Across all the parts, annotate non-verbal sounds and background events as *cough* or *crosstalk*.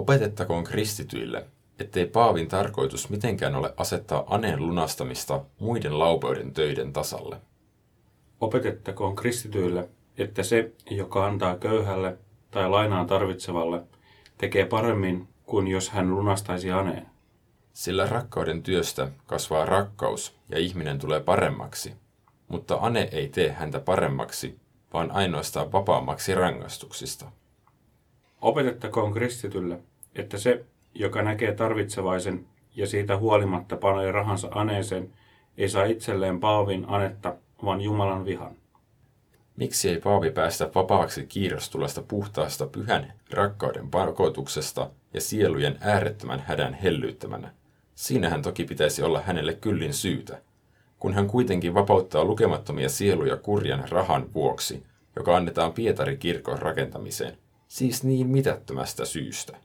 Opetettakoon kristityille, ettei Paavin tarkoitus mitenkään ole asettaa aneen lunastamista muiden laupeuden töiden tasalle. Opetettakoon kristityille, että se, joka antaa köyhälle tai lainaa tarvitsevalle, tekee paremmin kuin jos hän lunastaisi aneen. Sillä rakkauden työstä kasvaa rakkaus ja ihminen tulee paremmaksi, mutta ane ei tee häntä paremmaksi, vaan ainoastaan vapaammaksi rangaistuksista. Opetettakoon kristitylle, että se, joka näkee tarvitsevaisen ja siitä huolimatta panee rahansa aneeseen, ei saa itselleen Paavin anetta, vaan Jumalan vihan. Miksi ei Paavi päästä vapaaksi kiirastulesta puhtaasta pyhän rakkauden pakotuksesta ja sielujen äärettömän hädän hellyyttämänä? Siinähän toki pitäisi olla hänelle kyllin syytä, kun hän kuitenkin vapauttaa lukemattomia sieluja kurjan rahan vuoksi, joka annetaan Pietari kirkon rakentamiseen, siis niin mitättömästä syystä.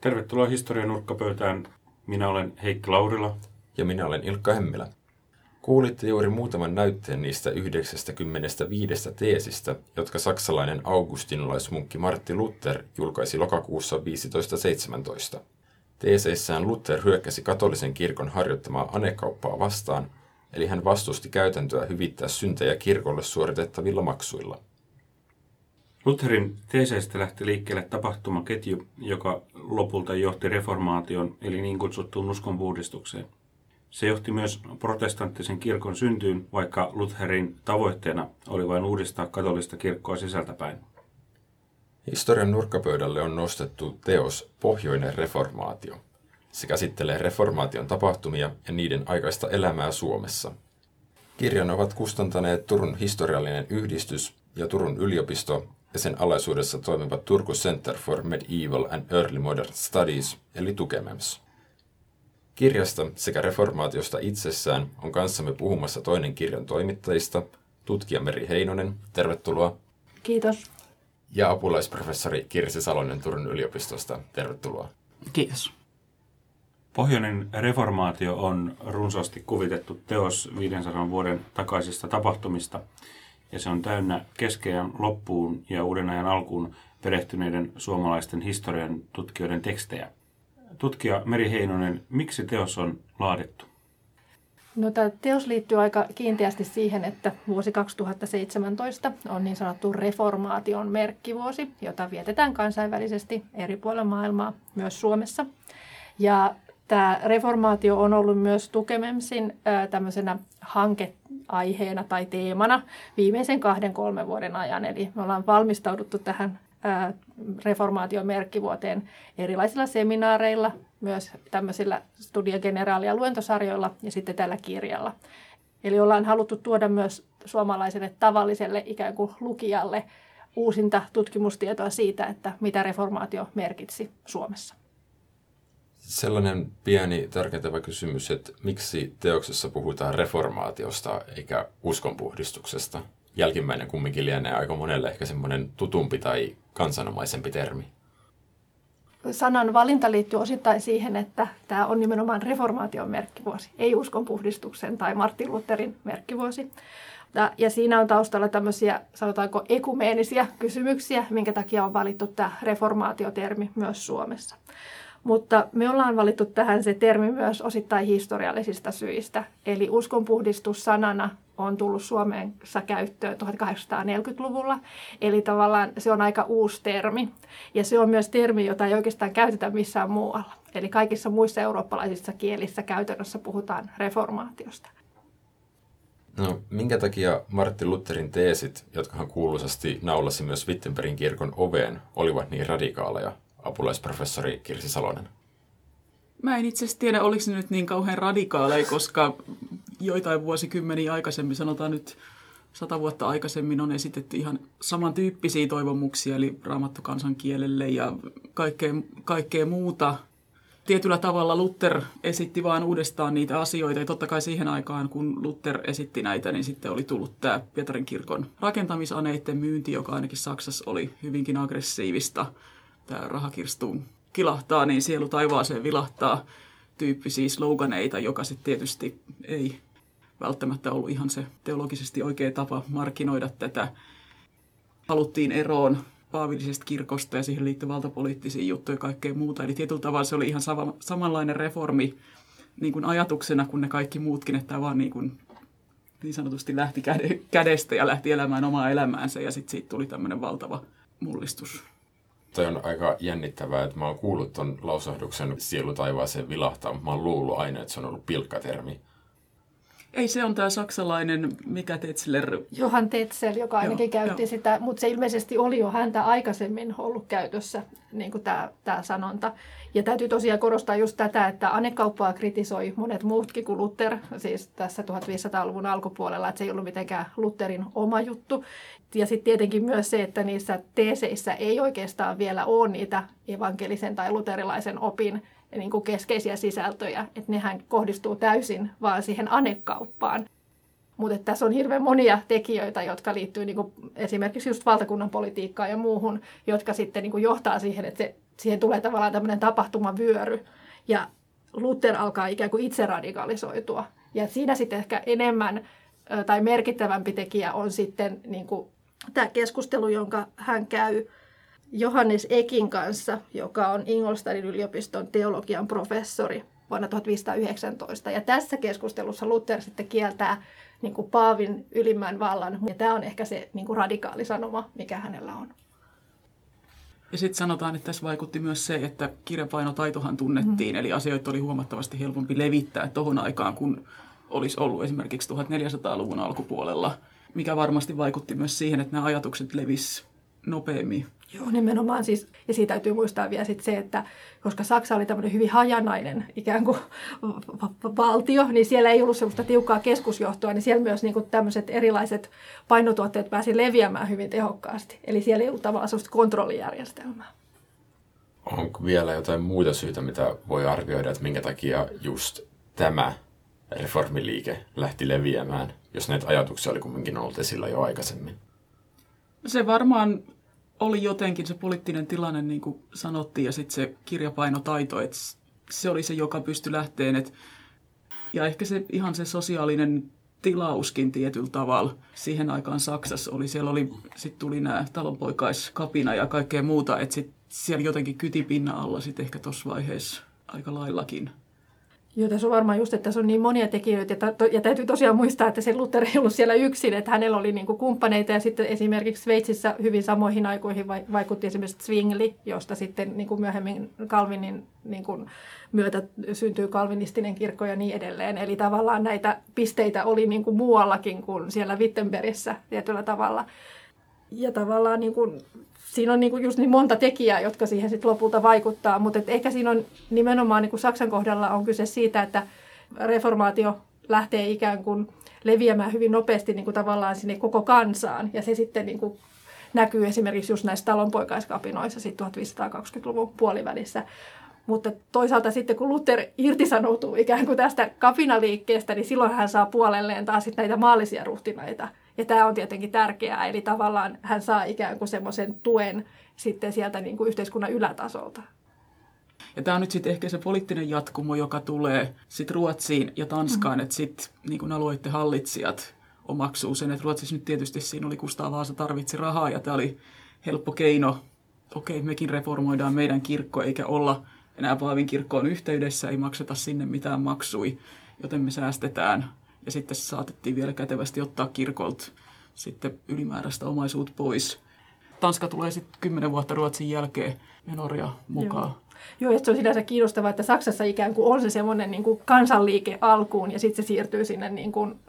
Tervetuloa historian nurkkapöytään. Minä olen Heikki Laurila. Ja minä olen Ilkka Hemmilä. Kuulitte juuri muutaman näytteen niistä 95 teesistä, jotka saksalainen augustinolaismunkki Martti Luther julkaisi lokakuussa 1517. Teeseissään Luther hyökkäsi katolisen kirkon harjoittamaa anekauppaa vastaan, eli hän vastusti käytäntöä hyvittää syntejä kirkolle suoritettavilla maksuilla. Lutherin teeseistä lähti liikkeelle tapahtumaketju, joka lopulta johti reformaation, eli niin kutsuttuun uskonpuhdistukseen. Se johti myös protestanttisen kirkon syntyyn, vaikka Lutherin tavoitteena oli vain uudistaa katolista kirkkoa sisältäpäin. Historian nurkkapöydälle on nostettu teos Pohjoinen reformaatio. Se käsittelee reformaation tapahtumia ja niiden aikaista elämää Suomessa. Kirjan ovat kustantaneet Turun historiallinen yhdistys ja Turun yliopisto ja sen alaisuudessa toimiva Turku Center for Medieval and Early Modern Studies, eli Tukemems. Kirjasta sekä reformaatiosta itsessään on kanssamme puhumassa toinen kirjan toimittajista, tutkija Meri Heinonen. Tervetuloa. Kiitos. Ja apulaisprofessori Kirsi Salonen Turun yliopistosta. Tervetuloa. Kiitos. Pohjoinen reformaatio on runsaasti kuvitettu teos 500 vuoden takaisista tapahtumista, ja se on täynnä keskeään loppuun ja uuden ajan alkuun perehtyneiden suomalaisten historian tutkijoiden tekstejä. Tutkija Meri Heinonen, miksi teos on laadittu? No, tämä teos liittyy aika kiinteästi siihen, että vuosi 2017 on niin sanottu reformaation merkkivuosi, jota vietetään kansainvälisesti eri puolilla maailmaa, myös Suomessa. Ja tämä reformaatio on ollut myös Tukememsin tämmöisenä hankeaiheena tai teemana viimeisen kahden, kolmen vuoden ajan. Eli me ollaan valmistauduttu tähän reformaation merkkivuoteen erilaisilla seminaareilla, myös tämmöisillä Studia Generaalia luentosarjoilla ja sitten tällä kirjalla. Eli ollaan haluttu tuoda myös suomalaiselle tavalliselle ikään kuin lukijalle uusinta tutkimustietoa siitä, että mitä reformaatio merkitsi Suomessa. Sellainen pieni tarkentava kysymys, että miksi teoksessa puhutaan reformaatiosta eikä uskonpuhdistuksesta? Jälkimmäinen kumminkin lienee aika monelle ehkä semmoinen tutumpi tai kansanomaisempi termi. Sanan valinta liittyy osittain siihen, että tämä on nimenomaan reformaation merkkivuosi, ei uskonpuhdistuksen tai Martin Lutherin merkkivuosi. Ja siinä on taustalla tämmöisiä, sanotaanko, ekumeenisia kysymyksiä, minkä takia on valittu tämä reformaatiotermi myös Suomessa. Mutta me ollaan valittu tähän se termi myös osittain historiallisista syistä. Eli uskonpuhdistus sanana on tullut Suomessa käyttöön 1840-luvulla. Eli tavallaan se on aika uusi termi. Ja se on myös termi, jota ei oikeastaan käytetä missään muualla. Eli kaikissa muissa eurooppalaisissa kielissä käytännössä puhutaan reformaatiosta. No, minkä takia Martin Lutherin teesit, jotka hän kuuluisasti naulasi myös Wittenbergin kirkon oveen, olivat niin radikaaleja apulaisprofessori Kirsi Salonen? Mä en itse asiassa tiedä, oliko se nyt niin kauhean radikaaleja, koska joitain vuosikymmeniä aikaisemmin, sanotaan nyt sata vuotta aikaisemmin, on esitetty ihan samantyyppisiä toivomuksia, eli raamattu kansankielelle ja kaikkea, kaikkea muuta. Tietyllä tavalla Luther esitti vain uudestaan niitä asioita, ja totta kai siihen aikaan, kun Luther esitti näitä, niin sitten oli tullut tämä Pietarin kirkon rakentamisaneiden myynti, joka ainakin Saksassa oli hyvinkin aggressiivista – tämä rahakirstuun kilahtaa, niin sielu taivaaseen vilahtaa tyyppisiä sloganeita, joka sitten tietysti ei välttämättä ollut ihan se teologisesti oikea tapa markkinoida tätä. Haluttiin eroon paavillisesta kirkosta ja siihen liittyy valtapoliittisia juttuja ja kaikkea muuta. Eli tietyllä tavalla se oli ihan sama, samanlainen reformi niin kuin ajatuksena kuin ne kaikki muutkin, että tämä vaan niin, kuin, niin sanotusti lähti kädestä ja lähti elämään omaa elämäänsä ja sitten siitä tuli tämmöinen valtava mullistus. Toi on aika jännittävää, että mä oon kuullut ton lausahduksen sielu taivaaseen vilahtaa, mutta mä oon luullut aina, että se on ollut pilkkatermi. Ei, se on tämä saksalainen, mikä Tetzler... Johan Tetzel, joka ainakin joo, käytti jo. sitä, mutta se ilmeisesti oli jo häntä aikaisemmin ollut käytössä, niin kuin tämä, tämä sanonta. Ja täytyy tosiaan korostaa just tätä, että anekauppaa kritisoi monet muutkin kuin Luther, siis tässä 1500-luvun alkupuolella, että se ei ollut mitenkään Lutherin oma juttu. Ja sitten tietenkin myös se, että niissä teeseissä ei oikeastaan vielä ole niitä evankelisen tai luterilaisen opin niin kuin keskeisiä sisältöjä, että nehän kohdistuu täysin vaan siihen anekauppaan. Mutta tässä on hirveän monia tekijöitä, jotka liittyy niin kuin esimerkiksi just valtakunnan politiikkaan ja muuhun, jotka sitten niin kuin johtaa siihen, että se, siihen tulee tavallaan tämmöinen tapahtumavyöry. Ja Luther alkaa ikään kuin itse radikalisoitua. Ja siinä sitten ehkä enemmän tai merkittävämpi tekijä on sitten niin kuin tämä keskustelu, jonka hän käy Johannes Ekin kanssa, joka on Ingolstadtin yliopiston teologian professori vuonna 1519. Ja tässä keskustelussa Luther sitten kieltää niin kuin Paavin ylimmän vallan. Ja tämä on ehkä se niin kuin radikaali sanoma, mikä hänellä on. Ja sitten sanotaan, että tässä vaikutti myös se, että kirjapainotaitohan tunnettiin, mm. eli asioita oli huomattavasti helpompi levittää tuohon aikaan, kun olisi ollut esimerkiksi 1400-luvun alkupuolella, mikä varmasti vaikutti myös siihen, että nämä ajatukset levis nopeammin Joo, nimenomaan siis, ja siitä täytyy muistaa vielä sit se, että koska Saksa oli tämmöinen hyvin hajanainen ikään kuin valtio, niin siellä ei ollut sellaista tiukkaa keskusjohtoa, niin siellä myös niin kuin tämmöiset erilaiset painotuotteet pääsi leviämään hyvin tehokkaasti. Eli siellä ei ollut tavallaan sellaista kontrollijärjestelmää. Onko vielä jotain muita syitä, mitä voi arvioida, että minkä takia just tämä reformiliike lähti leviämään, jos näitä ajatuksia oli kumminkin ollut esillä jo aikaisemmin? Se varmaan oli jotenkin se poliittinen tilanne, niin kuin sanottiin, ja sitten se kirjapainotaito, että se oli se, joka pystyi lähteen. Et, ja ehkä se ihan se sosiaalinen tilauskin tietyllä tavalla. Siihen aikaan Saksassa oli, siellä oli, sitten tuli nämä talonpoikaiskapina ja kaikkea muuta, että sit siellä jotenkin kytipinna alla sitten ehkä tuossa vaiheessa aika laillakin Joo, tässä on varmaan just, että tässä on niin monia tekijöitä. Ja, to, ja täytyy tosiaan muistaa, että se Luther ei ollut siellä yksin, että hänellä oli niin kuin kumppaneita. Ja sitten esimerkiksi Sveitsissä hyvin samoihin aikoihin vaikutti esimerkiksi Zwingli, josta sitten niin kuin myöhemmin Calvinin niin kuin myötä syntyy kalvinistinen kirkko ja niin edelleen. Eli tavallaan näitä pisteitä oli niin kuin muuallakin kuin siellä Wittenbergissä tietyllä tavalla. Ja tavallaan niin kuin siinä on niinku just niin monta tekijää, jotka siihen sit lopulta vaikuttaa, mutta ehkä siinä on nimenomaan niinku Saksan kohdalla on kyse siitä, että reformaatio lähtee ikään kuin leviämään hyvin nopeasti niin kuin tavallaan sinne koko kansaan. Ja se sitten niin näkyy esimerkiksi just näissä talonpoikaiskapinoissa sitten 1520-luvun puolivälissä. Mutta toisaalta sitten kun Luther irtisanoutuu ikään kuin tästä kapinaliikkeestä, niin silloin hän saa puolelleen taas sitten näitä maallisia ruhtinaita, ja tämä on tietenkin tärkeää, eli tavallaan hän saa ikään kuin semmoisen tuen sitten sieltä niin kuin yhteiskunnan ylätasolta. Ja tämä on nyt sitten ehkä se poliittinen jatkumo, joka tulee sitten Ruotsiin ja Tanskaan, mm-hmm. että sitten niin kuin alueiden hallitsijat omaksuu sen, että Ruotsissa nyt tietysti siinä oli Kustaa Vaasa tarvitsi rahaa ja tämä oli helppo keino. Okei, mekin reformoidaan meidän kirkko eikä olla enää Paavin kirkkoon yhteydessä, ei makseta sinne mitään maksui, joten me säästetään ja sitten saatettiin vielä kätevästi ottaa kirkolta sitten ylimääräistä omaisuutta pois. Tanska tulee sitten kymmenen vuotta Ruotsin jälkeen ja Norja mukaan. Joo. Joo, ja se on sinänsä kiinnostavaa, että Saksassa ikään kuin on se semmoinen niin kuin kansanliike alkuun ja sitten se siirtyy sinne niin kuin,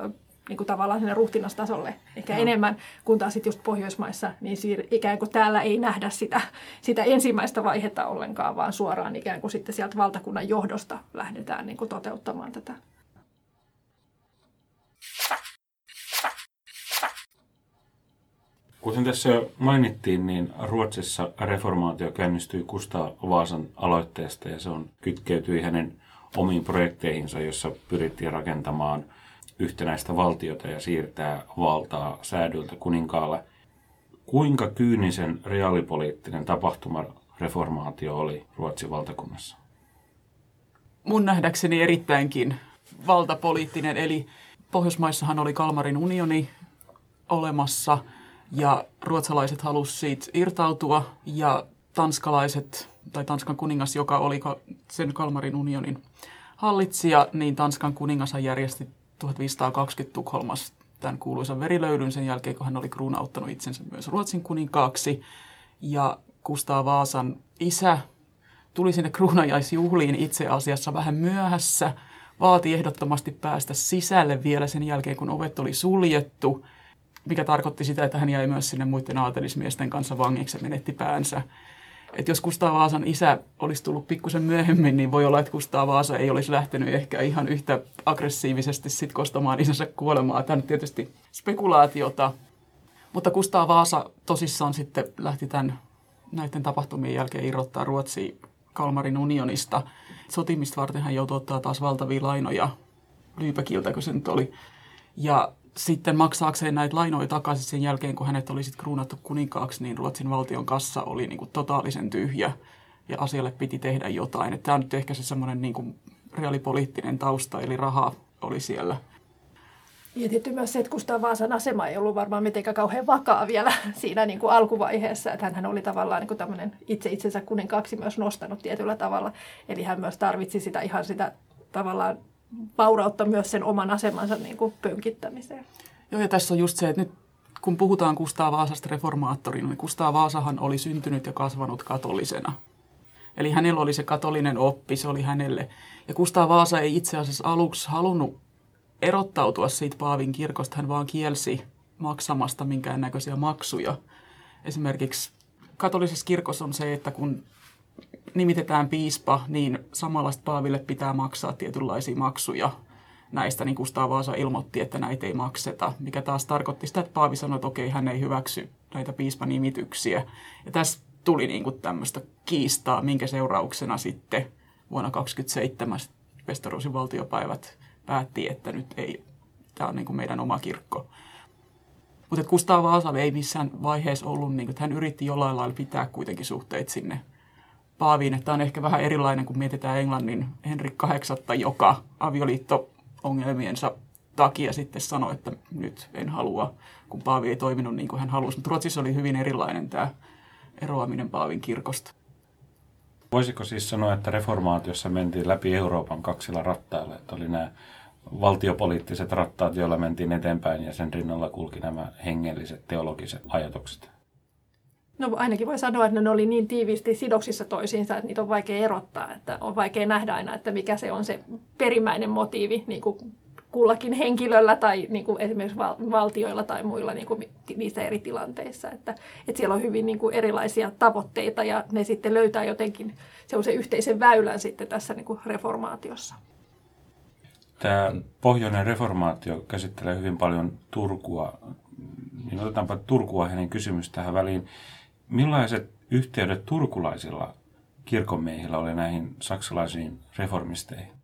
niin kuin tavallaan sinne ruhtinastasolle ehkä no. enemmän, kun taas sitten just Pohjoismaissa, niin siir, ikään kuin täällä ei nähdä sitä, sitä ensimmäistä vaihetta ollenkaan, vaan suoraan ikään kuin sitten sieltä valtakunnan johdosta lähdetään niin kuin toteuttamaan tätä. Kuten tässä mainittiin, niin Ruotsissa reformaatio käynnistyi Kustaa Vaasan aloitteesta ja se on kytkeytyi hänen omiin projekteihinsa, jossa pyrittiin rakentamaan yhtenäistä valtiota ja siirtää valtaa säädyltä kuninkaalle. Kuinka kyynisen reaalipoliittinen tapahtuma reformaatio oli Ruotsin valtakunnassa? Mun nähdäkseni erittäinkin valtapoliittinen, eli Pohjoismaissahan oli Kalmarin unioni olemassa – Ja ruotsalaiset halusivat siitä irtautua ja tanskalaiset, tai Tanskan kuningas, joka oli sen Kalmarin unionin hallitsija, niin Tanskan kuningas järjesti 1520 Tukholmassa tämän kuuluisan verilöydyn sen jälkeen, kun hän oli kruunauttanut itsensä myös Ruotsin kuninkaaksi. Ja Kustaa Vaasan isä tuli sinne kruunajaisjuhliin itse asiassa vähän myöhässä, vaati ehdottomasti päästä sisälle vielä sen jälkeen, kun ovet oli suljettu, mikä tarkoitti sitä, että hän jäi myös sinne muiden aatelismiesten kanssa vangiksi ja menetti päänsä. Et jos Kustaa Vaasan isä olisi tullut pikkusen myöhemmin, niin voi olla, että Kustaa Vaasa ei olisi lähtenyt ehkä ihan yhtä aggressiivisesti sit kostamaan isänsä kuolemaa. Tämä on tietysti spekulaatiota. Mutta Kustaa Vaasa tosissaan sitten lähti tämän, näiden tapahtumien jälkeen irrottaa Ruotsi Kalmarin unionista. Sotimista varten hän joutui ottaa taas valtavia lainoja Lyypäkiltä, kun se nyt oli. Ja sitten maksaakseen näitä lainoja takaisin sen jälkeen, kun hänet oli sitten kruunattu kuninkaaksi, niin Ruotsin valtion kassa oli niin kuin totaalisen tyhjä ja asialle piti tehdä jotain. Tämä on nyt ehkä se semmoinen niin kuin reaalipoliittinen tausta, eli raha oli siellä. Ja tietysti myös se, että Kustaa Vaasan asema ei ollut varmaan mitenkään kauhean vakaa vielä *laughs* siinä niin kuin alkuvaiheessa. Että hän oli tavallaan niin kuin itse itsensä kuninkaaksi myös nostanut tietyllä tavalla. Eli hän myös tarvitsi sitä ihan sitä tavallaan vaurautta myös sen oman asemansa niin kuin pönkittämiseen. Joo, ja tässä on just se, että nyt kun puhutaan Kustaa Vaasasta reformaattorina, niin Kustaa Vaasahan oli syntynyt ja kasvanut katolisena. Eli hänellä oli se katolinen oppi, se oli hänelle. Ja Kustaa Vaasa ei itse asiassa aluksi halunnut erottautua siitä Paavin kirkosta, hän vaan kielsi maksamasta minkäännäköisiä maksuja. Esimerkiksi katolisessa kirkossa on se, että kun nimitetään piispa, niin samalla Paaville pitää maksaa tietynlaisia maksuja näistä, niin Kustaa Vaasa ilmoitti, että näitä ei makseta, mikä taas tarkoitti sitä, että Paavi sanoi, että okei, hän ei hyväksy näitä piispanimityksiä. Ja tässä tuli niin kuin tämmöistä kiistaa, minkä seurauksena sitten vuonna 1927 Pestarosin valtiopäivät päätti, että nyt ei, tämä on niin kuin meidän oma kirkko. Mutta Kustaa Vaasalle ei missään vaiheessa ollut, niin kuin, että hän yritti jollain lailla pitää kuitenkin suhteet sinne Paaviin, että on ehkä vähän erilainen, kun mietitään Englannin Henrik VIII, joka avioliitto-ongelmiensa takia sitten sanoi, että nyt en halua, kun Paavi ei toiminut niin kuin hän halusi. Mutta Ruotsissa oli hyvin erilainen tämä eroaminen Paavin kirkosta. Voisiko siis sanoa, että reformaatiossa mentiin läpi Euroopan kaksilla rattailla, että oli nämä valtiopoliittiset rattaat, joilla mentiin eteenpäin ja sen rinnalla kulki nämä hengelliset, teologiset ajatukset? No ainakin voi sanoa, että ne oli niin tiiviisti sidoksissa toisiinsa, että niitä on vaikea erottaa. Että on vaikea nähdä aina, että mikä se on se perimmäinen motiivi niin kuin kullakin henkilöllä tai niin kuin esimerkiksi valtioilla tai muilla niin kuin niissä eri tilanteissa. Että, että siellä on hyvin niin kuin erilaisia tavoitteita ja ne sitten löytää jotenkin se yhteisen väylän sitten tässä niin kuin reformaatiossa. Tämä pohjoinen reformaatio käsittelee hyvin paljon Turkua. Niin otetaanpa Turkua hänen kysymys tähän väliin. Millaiset yhteydet turkulaisilla kirkonmiehillä oli näihin saksalaisiin reformisteihin?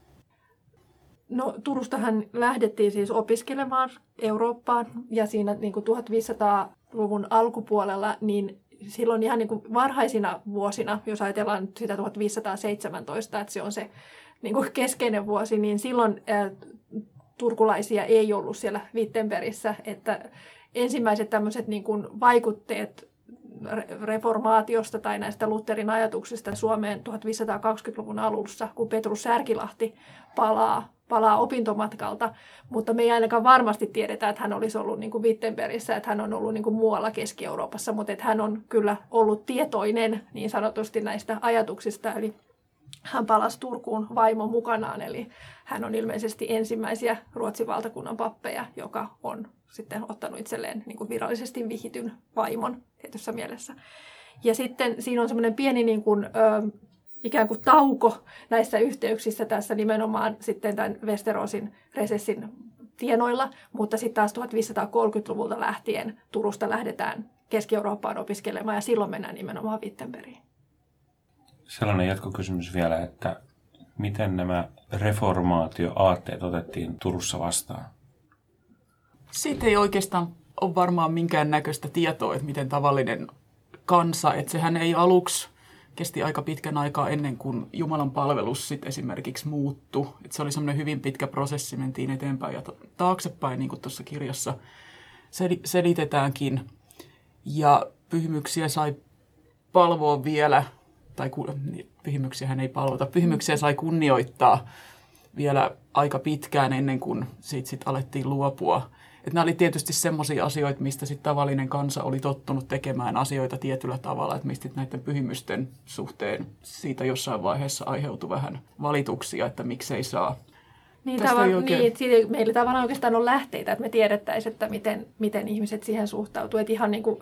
No Turustahan lähdettiin siis opiskelemaan Eurooppaan ja siinä niin kuin 1500-luvun alkupuolella, niin silloin ihan niin kuin varhaisina vuosina, jos ajatellaan sitä 1517, että se on se niin kuin keskeinen vuosi, niin silloin ää, turkulaisia ei ollut siellä Wittenbergissä, että ensimmäiset tämmöiset niin kuin vaikutteet reformaatiosta tai näistä Lutherin ajatuksista Suomeen 1520-luvun alussa, kun Petrus Särkilahti palaa, palaa opintomatkalta, mutta me ei ainakaan varmasti tiedetä, että hän olisi ollut niin kuin Wittenbergissä, että hän on ollut niin kuin muualla Keski-Euroopassa, mutta että hän on kyllä ollut tietoinen niin sanotusti näistä ajatuksista, eli hän palasi Turkuun vaimon mukanaan, eli hän on ilmeisesti ensimmäisiä Ruotsin valtakunnan pappeja, joka on sitten ottanut itselleen niin kuin virallisesti vihityn vaimon tietyssä mielessä. Ja sitten siinä on semmoinen pieni niin kuin, ö, ikään kuin tauko näissä yhteyksissä tässä nimenomaan sitten tämän Westerosin resessin tienoilla, mutta sitten taas 1530-luvulta lähtien Turusta lähdetään Keski-Eurooppaan opiskelemaan ja silloin mennään nimenomaan Wittenbergiin. Sellainen jatkokysymys vielä, että miten nämä reformaatioaatteet otettiin Turussa vastaan? Siitä ei oikeastaan ole varmaan minkään näköistä tietoa, että miten tavallinen kansa, että sehän ei aluksi kesti aika pitkän aikaa ennen kuin Jumalan palvelus sit esimerkiksi muuttui. Että se oli semmoinen hyvin pitkä prosessi, mentiin eteenpäin ja taaksepäin, niin kuin tuossa kirjassa selitetäänkin. Ja pyhimyksiä sai palvoa vielä, tai niin, pyhimyksiä hän ei palvota, pyhimyksiä sai kunnioittaa vielä aika pitkään ennen kuin siitä sit alettiin luopua. Et nämä oli tietysti semmoisia asioita, mistä sit tavallinen kansa oli tottunut tekemään asioita tietyllä tavalla, että mistä näiden pyhimysten suhteen siitä jossain vaiheessa aiheutui vähän valituksia, että miksei saa. Niin, tavan, oikein... niin siitä meillä tavallaan oikeastaan on lähteitä, että me tiedettäisiin, että miten, miten ihmiset siihen suhtautuu. Että ihan niin kuin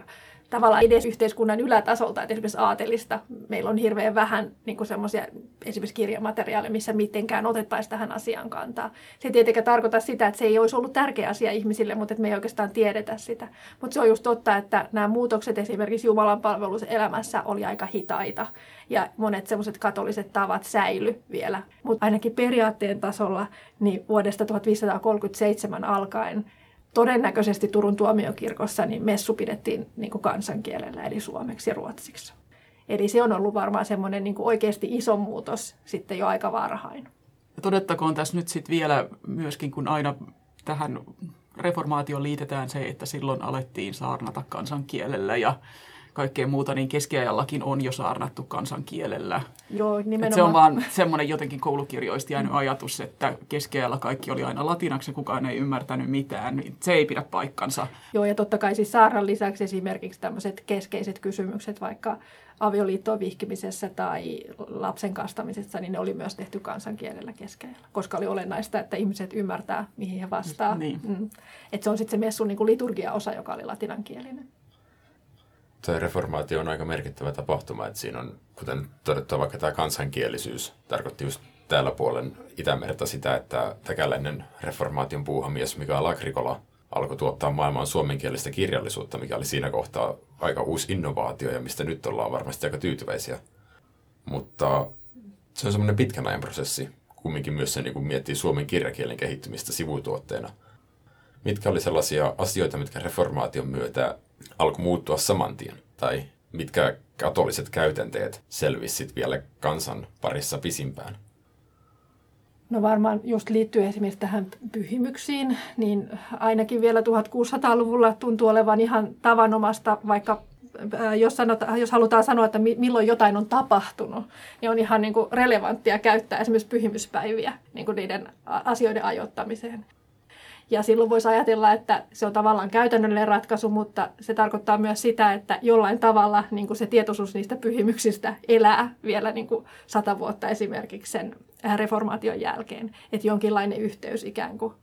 tavallaan edes yhteiskunnan ylätasolta, että esimerkiksi aatelista meillä on hirveän vähän niin semmoisia esimerkiksi kirjamateriaaleja, missä mitenkään otettaisiin tähän asiaan kantaa. Se ei tietenkään tarkoita sitä, että se ei olisi ollut tärkeä asia ihmisille, mutta että me ei oikeastaan tiedetä sitä. Mutta se on just totta, että nämä muutokset esimerkiksi Jumalan palveluselämässä oli aika hitaita ja monet semmoiset katoliset tavat säily vielä. Mutta ainakin periaatteen tasolla niin vuodesta 1537 alkaen todennäköisesti Turun tuomiokirkossa niin messu pidettiin niin kuin kansankielellä, eli suomeksi ja ruotsiksi. Eli se on ollut varmaan semmoinen niin kuin oikeasti iso muutos sitten jo aika varhain. Ja todettakoon tässä nyt sitten vielä myöskin, kun aina tähän reformaatioon liitetään se, että silloin alettiin saarnata kansankielellä ja kaikkea muuta, niin keskiajallakin on jo saarnattu kansankielellä. Joo, nimenomaan. Et se on vaan semmoinen jotenkin koulukirjoista jäänyt ajatus, että keskiajalla kaikki oli aina latinaksi ja kukaan ei ymmärtänyt mitään. Se ei pidä paikkansa. Joo, ja totta kai siis saarnan lisäksi esimerkiksi tämmöiset keskeiset kysymykset, vaikka avioliittoon vihkimisessä tai lapsen kastamisessa, niin ne oli myös tehty kansankielellä keskeillä, koska oli olennaista, että ihmiset ymmärtää, mihin he vastaa. Niin. Mm. Et se on sitten se messun niin liturgiaosa, joka oli latinankielinen tuo reformaatio on aika merkittävä tapahtuma, että siinä on, kuten todettu, vaikka tämä kansankielisyys tarkoitti just täällä puolen Itämerta sitä, että täkäläinen reformaation puuhamies Mikael Agrikola alkoi tuottaa maailman suomenkielistä kirjallisuutta, mikä oli siinä kohtaa aika uusi innovaatio ja mistä nyt ollaan varmasti aika tyytyväisiä. Mutta se on semmoinen pitkän ajan prosessi, kumminkin myös se niin kun miettii suomen kirjakielen kehittymistä sivutuotteena. Mitkä oli sellaisia asioita, mitkä reformaation myötä alkoi muuttua saman tien? Tai mitkä katoliset käytänteet selvisivät vielä kansan parissa pisimpään? No varmaan just liittyy esimerkiksi tähän pyhimyksiin, niin ainakin vielä 1600-luvulla tuntuu olevan ihan tavanomasta, vaikka äh, jos, sanota, jos halutaan sanoa, että milloin jotain on tapahtunut, niin on ihan niin kuin relevanttia käyttää esimerkiksi pyhimyspäiviä niin kuin niiden asioiden ajoittamiseen. Ja silloin voisi ajatella, että se on tavallaan käytännöllinen ratkaisu, mutta se tarkoittaa myös sitä, että jollain tavalla niin kuin se tietoisuus niistä pyhimyksistä elää vielä niin kuin sata vuotta esimerkiksi sen äh, reformaation jälkeen. Että jonkinlainen yhteys ikään kuin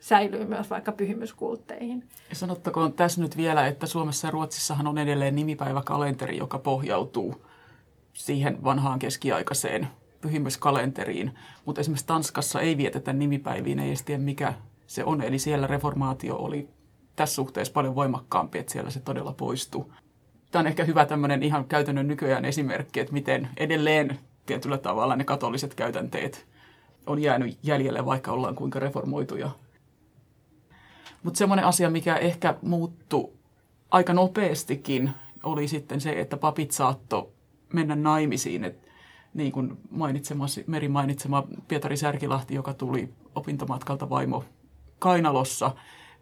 säilyy myös vaikka pyhimyskultteihin. Ja sanottakoon tässä nyt vielä, että Suomessa ja Ruotsissahan on edelleen nimipäiväkalenteri, joka pohjautuu siihen vanhaan keskiaikaiseen pyhimyskalenteriin. Mutta esimerkiksi Tanskassa ei vietetä nimipäiviin, ei edes tiedä mikä se on. Eli siellä reformaatio oli tässä suhteessa paljon voimakkaampi, että siellä se todella poistui. Tämä on ehkä hyvä tämmöinen ihan käytännön nykyään esimerkki, että miten edelleen tietyllä tavalla ne katoliset käytänteet on jäänyt jäljelle, vaikka ollaan kuinka reformoituja. Mutta semmoinen asia, mikä ehkä muuttui aika nopeastikin, oli sitten se, että papit saatto mennä naimisiin. Et niin kuin Meri mainitsema Pietari Särkilahti, joka tuli opintomatkalta vaimo kainalossa,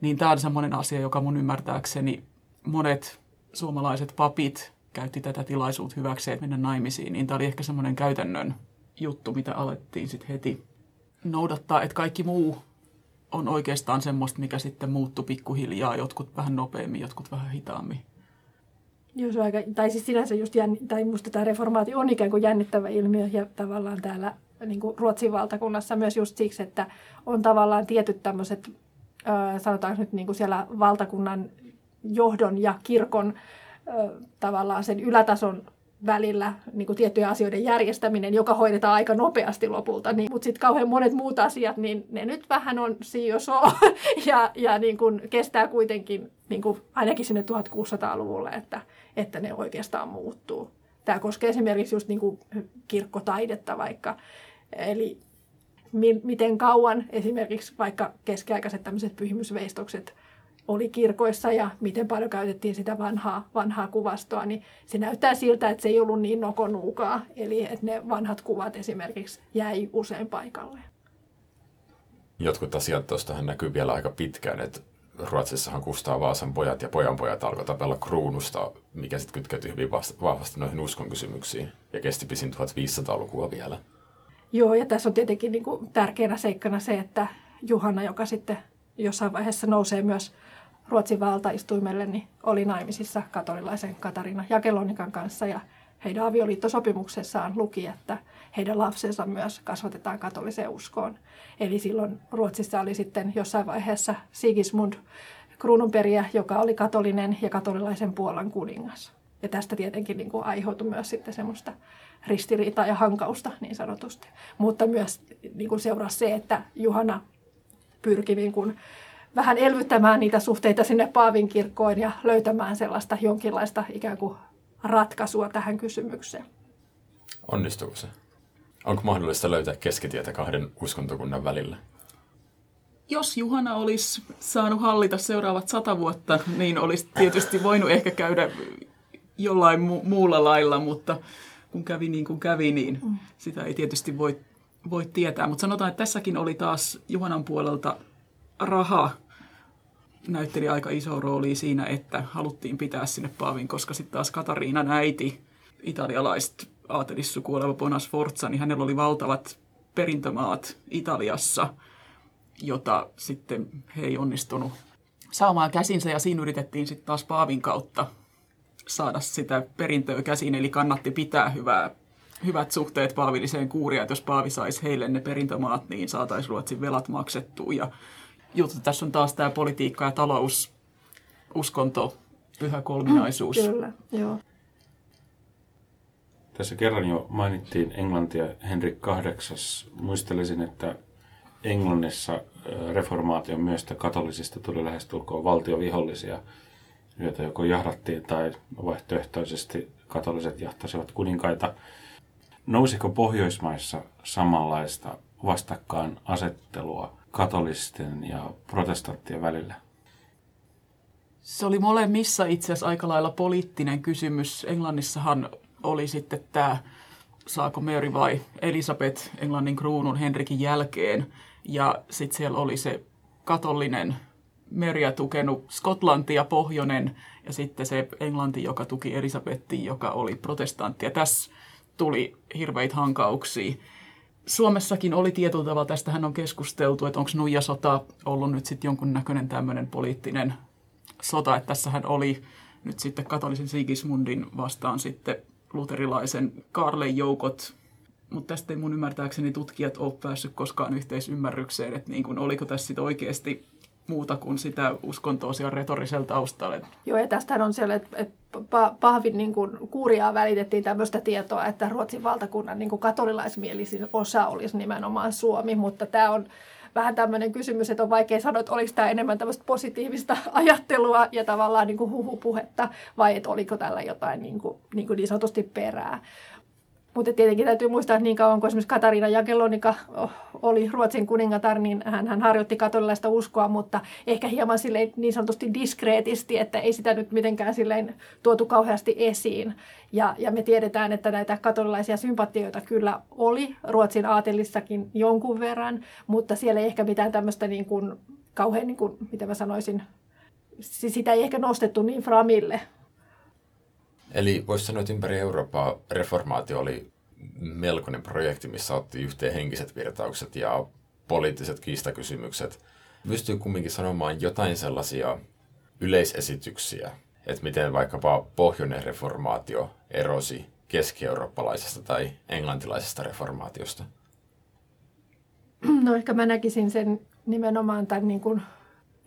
niin tämä on semmoinen asia, joka mun ymmärtääkseni monet suomalaiset papit käytti tätä tilaisuutta hyväkseen, että mennä naimisiin, niin tämä oli ehkä semmoinen käytännön juttu, mitä alettiin sitten heti noudattaa, että kaikki muu on oikeastaan semmoista, mikä sitten muuttui pikkuhiljaa, jotkut vähän nopeammin, jotkut vähän hitaammin. Joo, se on aika, tai siis sinänsä just jänn, tai musta tämä reformaatio on ikään kuin jännittävä ilmiö ja tavallaan täällä niin kuin Ruotsin valtakunnassa myös just siksi, että on tavallaan tietyt tämmöiset, sanotaan nyt niin kuin siellä valtakunnan johdon ja kirkon tavallaan sen ylätason välillä niin kuin tiettyjen asioiden järjestäminen, joka hoidetaan aika nopeasti lopulta. Niin, mutta sitten kauhean monet muut asiat, niin ne nyt vähän on sijoso *laughs* ja, ja niin kuin kestää kuitenkin niin kuin ainakin sinne 1600-luvulle, että, että ne oikeastaan muuttuu. Tämä koskee esimerkiksi just niin kuin kirkkotaidetta vaikka. Eli mi- miten kauan esimerkiksi vaikka keskiaikaiset tämmöiset pyhimysveistokset oli kirkoissa ja miten paljon käytettiin sitä vanhaa, vanhaa kuvastoa, niin se näyttää siltä, että se ei ollut niin nokonuukaa. Eli että ne vanhat kuvat esimerkiksi jäi usein paikalle. Jotkut asiat tuostahan näkyy vielä aika pitkään, että Ruotsissahan Kustaa Vaasan pojat ja pojanpojat alkoi tapella kruunusta, mikä sitten kytkeytyi hyvin vahvasti noihin uskon kysymyksiin ja kesti pisin 1500-lukua vielä. Joo, ja tässä on tietenkin niin kuin tärkeänä seikkana se, että Juhanna, joka sitten jossain vaiheessa nousee myös Ruotsin valtaistuimelle, niin oli naimisissa katolilaisen Katarina Jakelonikan kanssa ja heidän avioliittosopimuksessaan luki, että heidän lapsensa myös kasvatetaan katoliseen uskoon. Eli silloin Ruotsissa oli sitten jossain vaiheessa Sigismund kruununperiä, joka oli katolinen ja katolilaisen Puolan kuningas. Ja tästä tietenkin niin kuin aiheutui myös sitten semmoista ristiriitaa ja hankausta niin sanotusti. Mutta myös niin kuin seurasi se, että Juhana pyrki niin kuin vähän elvyttämään niitä suhteita sinne Paavin kirkkoon ja löytämään sellaista jonkinlaista ikään kuin ratkaisua tähän kysymykseen. Onnistuuko se? Onko mahdollista löytää keskitietä kahden uskontokunnan välillä? Jos Juhana olisi saanut hallita seuraavat sata vuotta, niin olisi tietysti voinut ehkä käydä jollain mu- muulla lailla, mutta kun kävi niin kuin kävi, niin mm. sitä ei tietysti voi, voi tietää. Mutta sanotaan, että tässäkin oli taas Juhanan puolelta raha näytteli aika iso rooli siinä, että haluttiin pitää sinne Paavin, koska sitten taas Katariinan äiti, italialaiset aatelissuku oleva Bonas Forza, niin hänellä oli valtavat perintömaat Italiassa, jota sitten he ei onnistunut saamaan käsinsä ja siinä yritettiin sitten taas Paavin kautta saada sitä perintöä käsiin, eli kannatti pitää hyvää, hyvät suhteet paavilliseen kuuriin, että jos Paavi saisi heille ne perintömaat, niin saataisiin Ruotsin velat maksettua ja juttu. Tässä on taas tämä politiikka ja talous, uskonto, pyhä kolminaisuus. Mm, kyllä, joo. Tässä kerran jo mainittiin Englantia Henrik VIII. Muistelisin, että Englannissa reformaation myöstä katolisista tuli lähestulkoon valtiovihollisia, joita joko jahdattiin tai vaihtoehtoisesti katoliset jahtasivat kuninkaita. Nousiko Pohjoismaissa samanlaista vastakkain asettelua katolisten ja protestanttien välillä? Se oli molemmissa itse asiassa aika lailla poliittinen kysymys. Englannissahan oli sitten tämä, saako Mary vai Elisabeth Englannin kruunun Henrikin jälkeen. Ja sitten siellä oli se katolinen Maryä tukenut Skotlanti ja Pohjoinen ja sitten se Englanti, joka tuki Elisabettia, joka oli protestantti. Ja tässä tuli hirveitä hankauksia. Suomessakin oli tietyllä tavalla, tästähän on keskusteltu, että onko nuijasota ollut nyt sitten jonkunnäköinen tämmöinen poliittinen sota, että tässähän oli nyt sitten katolisen Sigismundin vastaan sitten luterilaisen Karlen joukot, mutta tästä ei mun ymmärtääkseni tutkijat ole päässyt koskaan yhteisymmärrykseen, että niin kun, oliko tässä sitten oikeasti muuta kuin sitä uskontoa siellä retorisella taustalla. Joo, ja tästähän on siellä, että, Pahvin niin kuin, kuuriaan välitettiin tämmöistä tietoa, että Ruotsin valtakunnan niin kuin katolilaismielisin osa olisi nimenomaan Suomi, mutta tämä on vähän tämmöinen kysymys, että on vaikea sanoa, että oliko tämä enemmän tämmöistä positiivista *laughs* ajattelua ja tavallaan niin kuin huhupuhetta, vai että oliko tällä jotain niin, kuin, niin, kuin niin sanotusti perää. Mutta tietenkin täytyy muistaa, että niin kauan kuin esimerkiksi Katariina Jagellonika oli Ruotsin kuningatar, niin hän, hän harjoitti katolilaista uskoa, mutta ehkä hieman silleen niin sanotusti diskreetisti, että ei sitä nyt mitenkään silleen tuotu kauheasti esiin. Ja, ja me tiedetään, että näitä katolilaisia sympatioita kyllä oli Ruotsin aatelissakin jonkun verran, mutta siellä ei ehkä mitään tämmöistä niin kuin, kauhean, niin kuin, mitä mä sanoisin, sitä ei ehkä nostettu niin framille, Eli voisi sanoa, että ympäri Eurooppaa reformaatio oli melkoinen projekti, missä otti yhteen henkiset virtaukset ja poliittiset kiistakysymykset. Pystyy kumminkin sanomaan jotain sellaisia yleisesityksiä, että miten vaikkapa pohjoinen reformaatio erosi keski-eurooppalaisesta tai englantilaisesta reformaatiosta? No ehkä mä näkisin sen nimenomaan tämän niin kuin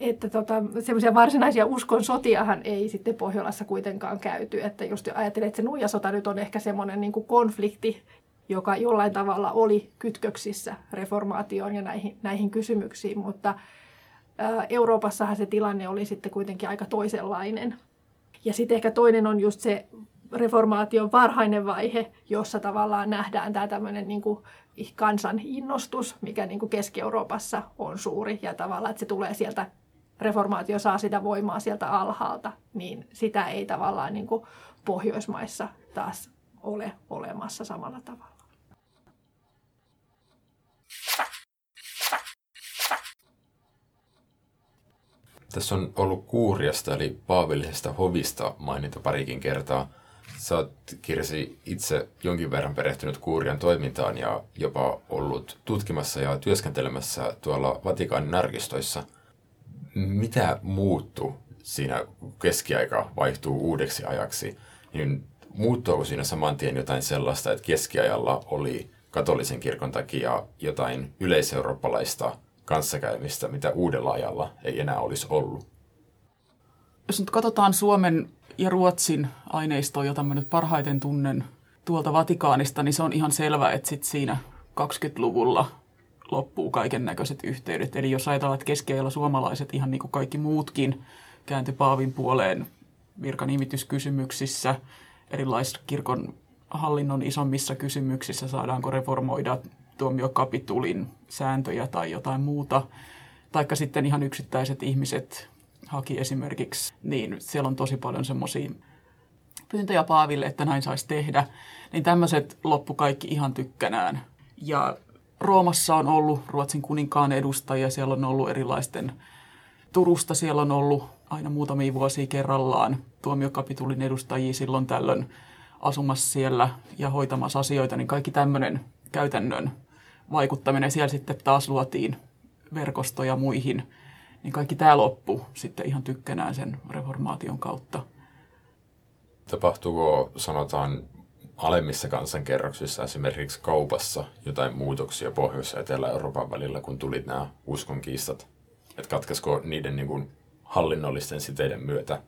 että tota, semmoisia varsinaisia uskon sotiahan ei sitten Pohjolassa kuitenkaan käyty. Että just ajattelee, että se nuijasota nyt on ehkä semmoinen niin kuin konflikti, joka jollain tavalla oli kytköksissä reformaatioon ja näihin, näihin kysymyksiin, mutta Euroopassahan se tilanne oli sitten kuitenkin aika toisenlainen. Ja sitten ehkä toinen on just se reformaation varhainen vaihe, jossa tavallaan nähdään tämä tämmöinen niin kuin kansan innostus, mikä niin kuin Keski-Euroopassa on suuri ja tavallaan, että se tulee sieltä reformaatio saa sitä voimaa sieltä alhaalta, niin sitä ei tavallaan niin kuin Pohjoismaissa taas ole olemassa samalla tavalla. Tässä on ollut kuuriasta eli paavillisesta hovista maininta parikin kertaa. Sä oot Kirsi itse jonkin verran perehtynyt kuurian toimintaan ja jopa ollut tutkimassa ja työskentelemässä tuolla Vatikaanin arkistoissa. Mitä muuttuu siinä, keskiaika vaihtuu uudeksi ajaksi? Niin muuttuuko siinä saman tien jotain sellaista, että keskiajalla oli katolisen kirkon takia jotain yleiseurooppalaista kanssakäymistä, mitä uudella ajalla ei enää olisi ollut? Jos nyt katsotaan Suomen ja Ruotsin aineistoa, jota mä nyt parhaiten tunnen tuolta Vatikaanista, niin se on ihan selvä, että sit siinä 20-luvulla loppuu kaiken näköiset yhteydet. Eli jos ajatellaan, että keskiajalla suomalaiset, ihan niin kuin kaikki muutkin, kääntyi Paavin puoleen virkanimityskysymyksissä, erilaisissa kirkon hallinnon isommissa kysymyksissä, saadaanko reformoida tuomiokapitulin sääntöjä tai jotain muuta, taikka sitten ihan yksittäiset ihmiset haki esimerkiksi, niin siellä on tosi paljon semmoisia pyyntöjä Paaville, että näin saisi tehdä, niin tämmöiset loppu kaikki ihan tykkänään. Ja Roomassa on ollut Ruotsin kuninkaan edustajia, siellä on ollut erilaisten, Turusta siellä on ollut aina muutamia vuosia kerrallaan tuomiokapitulin edustajia silloin tällöin asumassa siellä ja hoitamassa asioita, niin kaikki tämmöinen käytännön vaikuttaminen. Siellä sitten taas luotiin verkostoja muihin, niin kaikki tämä loppu sitten ihan tykkänään sen reformaation kautta. Tapahtuuko, sanotaan, alemmissa kansankerroksissa, esimerkiksi kaupassa, jotain muutoksia Pohjois- ja Etelä-Euroopan välillä, kun tuli nämä uskonkiistat? Että katkaisiko niiden niin kuin, hallinnollisten siteiden myötä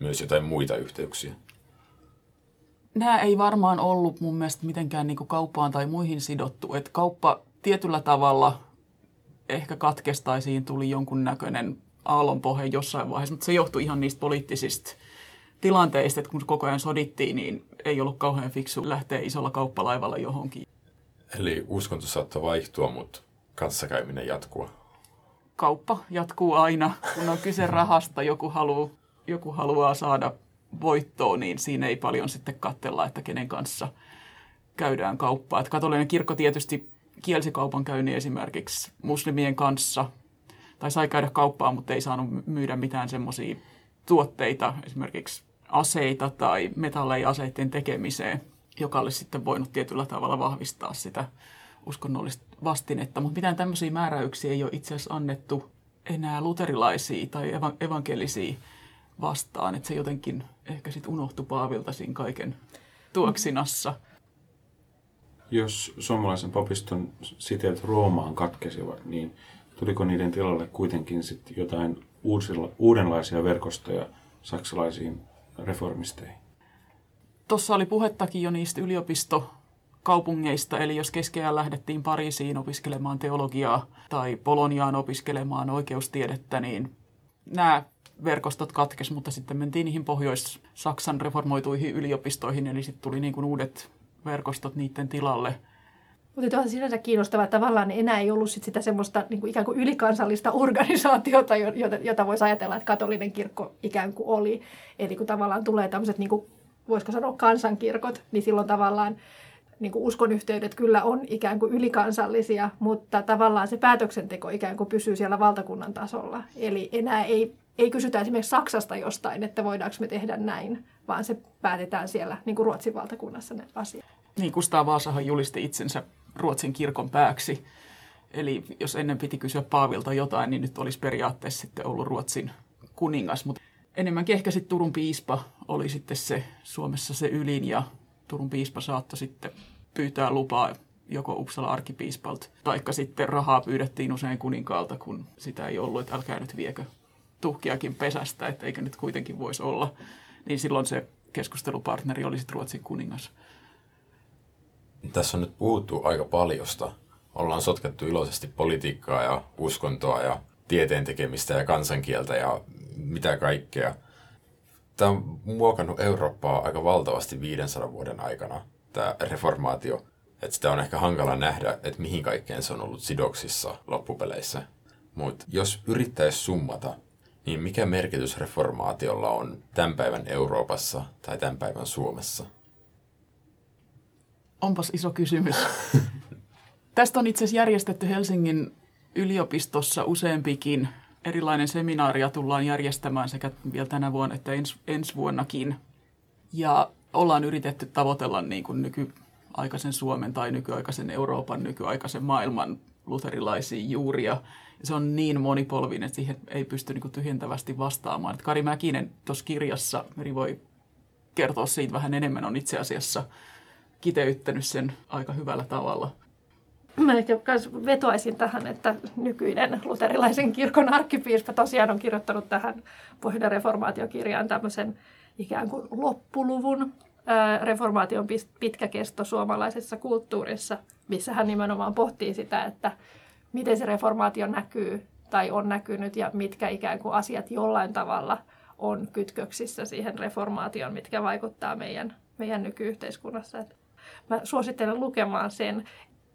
myös jotain muita yhteyksiä? Nämä ei varmaan ollut mun mielestä mitenkään niin kauppaan tai muihin sidottu. Että kauppa tietyllä tavalla ehkä katkestaisiin, tuli jonkun näköinen aallonpohja jossain vaiheessa, mutta se johtui ihan niistä poliittisista tilanteista, että kun koko ajan sodittiin, niin ei ollut kauhean fiksu lähteä isolla kauppalaivalla johonkin. Eli uskonto saattaa vaihtua, mutta kanssakäyminen jatkuu. Kauppa jatkuu aina, kun on kyse rahasta, joku, haluaa, joku haluaa saada voittoa, niin siinä ei paljon sitten katsella, että kenen kanssa käydään kauppaa. Että katolinen kirkko tietysti kielsi kaupankäynnin esimerkiksi muslimien kanssa, tai sai käydä kauppaa, mutta ei saanut myydä mitään semmoisia tuotteita, esimerkiksi aseita tai metalleja aseiden tekemiseen, joka olisi sitten voinut tietyllä tavalla vahvistaa sitä uskonnollista vastinetta. Mutta mitään tämmöisiä määräyksiä ei ole itse asiassa annettu enää luterilaisia tai evankelisia vastaan, että se jotenkin ehkä sitten unohtui Paavilta siinä kaiken tuoksinassa. Jos suomalaisen papiston siteet Roomaan katkesivat, niin tuliko niiden tilalle kuitenkin sitten jotain uusilla, uudenlaisia verkostoja saksalaisiin reformisteihin? Tuossa oli puhettakin jo niistä yliopistokaupungeista, eli jos keskeään lähdettiin Pariisiin opiskelemaan teologiaa tai Poloniaan opiskelemaan oikeustiedettä, niin nämä verkostot katkes, mutta sitten mentiin niihin Pohjois-Saksan reformoituihin yliopistoihin, eli sitten tuli niin kuin uudet verkostot niiden tilalle. Mutta on sinänsä kiinnostavaa, että tavallaan enää ei ollut sit sitä semmoista niin kuin ikään kuin ylikansallista *laughs* organisaatiota, jota, jota voisi ajatella, että katolinen kirkko ikään kuin oli. Eli kun tavallaan tulee tämmöiset, niin kuin, voisiko sanoa kansankirkot, niin silloin tavallaan niin kuin uskonyhteydet kyllä on ikään kuin ylikansallisia, mutta tavallaan se päätöksenteko ikään kuin pysyy siellä valtakunnan tasolla. Eli enää ei ei kysytä esimerkiksi Saksasta jostain, että voidaanko me tehdä näin, vaan se päätetään siellä niin kuin Ruotsin valtakunnassa ne asiat. Niin, Kustaa Vaasahan julisti itsensä Ruotsin kirkon pääksi. Eli jos ennen piti kysyä Paavilta jotain, niin nyt olisi periaatteessa sitten ollut Ruotsin kuningas. Mutta enemmänkin ehkä sitten Turun piispa oli sitten se Suomessa se ylin ja Turun piispa saattoi sitten pyytää lupaa joko Uppsala arkipiispalta, taikka sitten rahaa pyydettiin usein kuninkaalta, kun sitä ei ollut, että älkää nyt viekö tuhkiakin pesästä, että eikö nyt kuitenkin voisi olla, niin silloin se keskustelupartneri oli sitten Ruotsin kuningas. Tässä on nyt puhuttu aika paljosta. Ollaan sotkettu iloisesti politiikkaa ja uskontoa ja tieteen tekemistä ja kansankieltä ja mitä kaikkea. Tämä on muokannut Eurooppaa aika valtavasti 500 vuoden aikana, tämä reformaatio. Että sitä on ehkä hankala nähdä, että mihin kaikkeen se on ollut sidoksissa loppupeleissä. Mutta jos yrittäisi summata niin mikä merkitys reformaatiolla on tämän päivän Euroopassa tai tämän päivän Suomessa? Onpas iso kysymys. *laughs* Tästä on itse asiassa järjestetty Helsingin yliopistossa useampikin erilainen seminaaria tullaan järjestämään sekä vielä tänä vuonna että ens, ensi vuonnakin. Ja ollaan yritetty tavoitella niin kuin nykyaikaisen Suomen tai nykyaikaisen Euroopan, nykyaikaisen maailman luterilaisia juuria. Se on niin monipolvinen, että siihen ei pysty niin kuin tyhjentävästi vastaamaan. Että Kari Mäkinen tuossa kirjassa, Meri voi kertoa siitä vähän enemmän, on itse asiassa kiteyttänyt sen aika hyvällä tavalla. Mä ehkä vetoaisin tähän, että nykyinen luterilaisen kirkon arkkipiispa tosiaan on kirjoittanut tähän Pohjoinen reformaatiokirjaan tämmöisen ikään kuin loppuluvun reformaation pitkä kesto suomalaisessa kulttuurissa, missä hän nimenomaan pohtii sitä, että miten se reformaatio näkyy tai on näkynyt ja mitkä ikään kuin asiat jollain tavalla on kytköksissä siihen reformaatioon, mitkä vaikuttaa meidän, meidän nykyyhteiskunnassa. Et mä suosittelen lukemaan sen.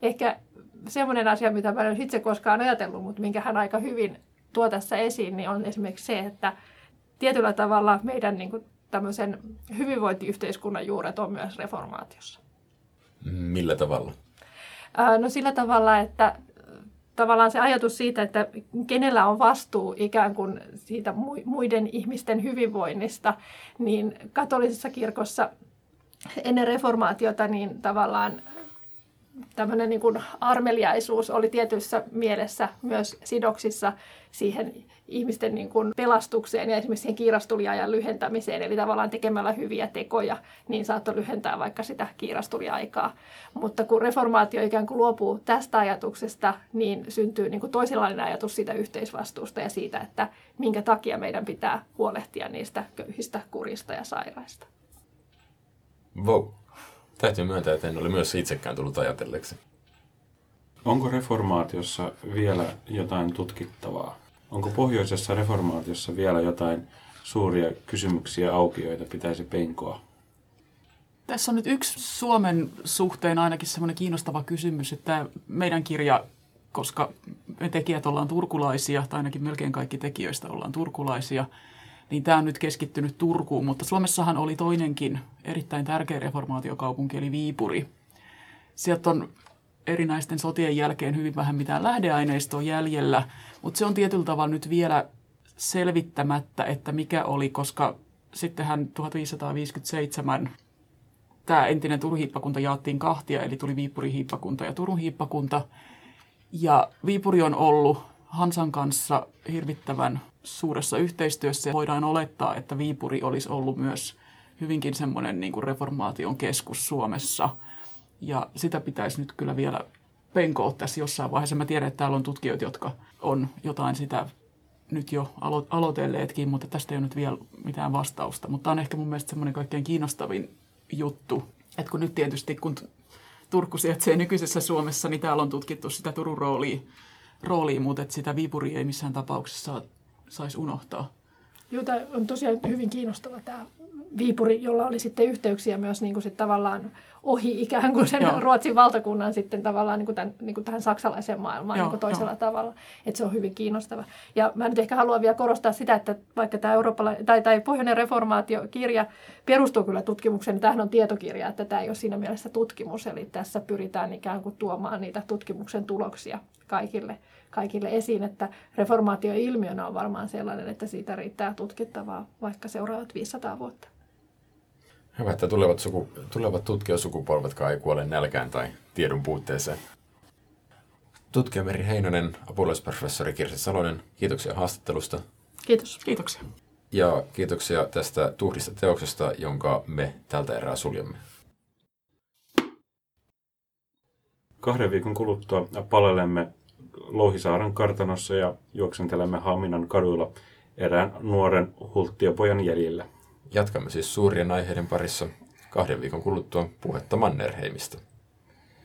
Ehkä semmoinen asia, mitä mä en itse koskaan ajatellut, mutta minkä hän aika hyvin tuo tässä esiin, niin on esimerkiksi se, että tietyllä tavalla meidän niin kuin, tämmöisen hyvinvointiyhteiskunnan juuret on myös reformaatiossa. Millä tavalla? No sillä tavalla, että tavallaan se ajatus siitä, että kenellä on vastuu ikään kuin siitä muiden ihmisten hyvinvoinnista, niin katolisessa kirkossa ennen reformaatiota niin tavallaan tämmöinen niin kuin armeliaisuus oli tietyissä mielessä myös sidoksissa siihen ihmisten niin kuin pelastukseen ja esimerkiksi siihen kiirastuliajan lyhentämiseen. Eli tavallaan tekemällä hyviä tekoja, niin saattoi lyhentää vaikka sitä kiirastuliaikaa. Mutta kun reformaatio ikään kuin luopuu tästä ajatuksesta, niin syntyy niin kuin toisenlainen ajatus siitä yhteisvastuusta ja siitä, että minkä takia meidän pitää huolehtia niistä köyhistä, kurista ja sairaista. Wow. Täytyy myöntää, että en ole myös itsekään tullut ajatelleeksi. Onko reformaatiossa vielä jotain tutkittavaa? Onko pohjoisessa reformaatiossa vielä jotain suuria kysymyksiä auki, joita pitäisi penkoa? Tässä on nyt yksi Suomen suhteen ainakin semmoinen kiinnostava kysymys, että meidän kirja, koska me tekijät ollaan turkulaisia, tai ainakin melkein kaikki tekijöistä ollaan turkulaisia, niin tämä on nyt keskittynyt Turkuun, mutta Suomessahan oli toinenkin erittäin tärkeä reformaatiokaupunki, eli Viipuri. Sieltä on erinäisten sotien jälkeen hyvin vähän mitään lähdeaineistoa jäljellä, mutta se on tietyllä tavalla nyt vielä selvittämättä, että mikä oli, koska sittenhän 1557 tämä entinen Turun hiippakunta jaettiin kahtia, eli tuli Viipurin hiippakunta ja Turun hiippakunta. Ja Viipuri on ollut Hansan kanssa hirvittävän suuressa yhteistyössä. Voidaan olettaa, että Viipuri olisi ollut myös hyvinkin semmoinen niin kuin reformaation keskus Suomessa. Ja sitä pitäisi nyt kyllä vielä penkoa tässä jossain vaiheessa. Mä tiedän, että täällä on tutkijoita, jotka on jotain sitä nyt jo alo- aloitelleetkin, mutta tästä ei ole nyt vielä mitään vastausta. Mutta tämä on ehkä mun mielestä semmoinen kaikkein kiinnostavin juttu. Että kun nyt tietysti, kun Turku sijaitsee nykyisessä Suomessa, niin täällä on tutkittu sitä Turun roolia, roolia mutta että sitä Viipuria ei missään tapauksessa saisi unohtaa. Joo, tämä on tosiaan hyvin kiinnostava tämä Viipuri, jolla oli sitten yhteyksiä myös niin kuin sit tavallaan ohi ikään kuin sen Joo. Ruotsin valtakunnan sitten tavallaan niin kuin tämän, niin kuin tähän saksalaiseen maailmaan Joo, niin kuin toisella jo. tavalla. Että se on hyvin kiinnostava. Ja mä nyt ehkä haluan vielä korostaa sitä, että vaikka tämä Eurooppala- tai, tai Pohjoinen reformaatiokirja perustuu kyllä tutkimukseen, niin tämähän on tietokirja, että tämä ei ole siinä mielessä tutkimus. Eli tässä pyritään ikään kuin tuomaan niitä tutkimuksen tuloksia kaikille, kaikille esiin, että reformaatio ilmiönä on varmaan sellainen, että siitä riittää tutkittavaa vaikka seuraavat 500 vuotta. Hyvä, että tulevat, suku, tulevat tutkijasukupolvetkaan ei kuole nälkään tai tiedon puutteeseen. Tutkija Meri Heinonen, apulaisprofessori Kirsi Salonen, kiitoksia haastattelusta. Kiitos. Kiitoksia. Ja kiitoksia tästä tuhdista teoksesta, jonka me tältä erää suljemme. Kahden viikon kuluttua palelemme Louhisaaren kartanossa ja juoksentelemme Haminan kaduilla erään nuoren hulttiopojan jäljellä. Jatkamme siis suurien aiheiden parissa kahden viikon kuluttua puhetta Mannerheimista.